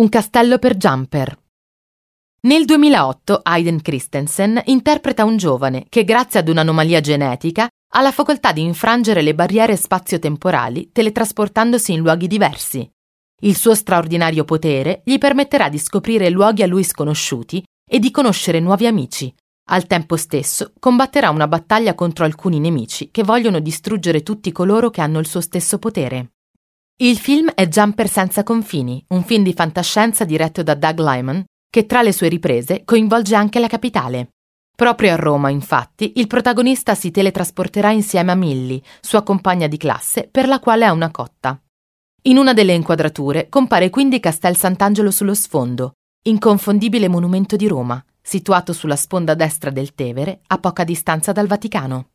Un castello per jumper. Nel 2008 Hayden Christensen interpreta un giovane che, grazie ad un'anomalia genetica, ha la facoltà di infrangere le barriere spazio-temporali teletrasportandosi in luoghi diversi. Il suo straordinario potere gli permetterà di scoprire luoghi a lui sconosciuti e di conoscere nuovi amici. Al tempo stesso combatterà una battaglia contro alcuni nemici che vogliono distruggere tutti coloro che hanno il suo stesso potere. Il film è Jumper senza confini, un film di fantascienza diretto da Doug Lyman, che tra le sue riprese coinvolge anche la capitale. Proprio a Roma, infatti, il protagonista si teletrasporterà insieme a Millie, sua compagna di classe, per la quale ha una cotta. In una delle inquadrature compare quindi Castel Sant'Angelo sullo sfondo, inconfondibile monumento di Roma, situato sulla sponda destra del Tevere, a poca distanza dal Vaticano.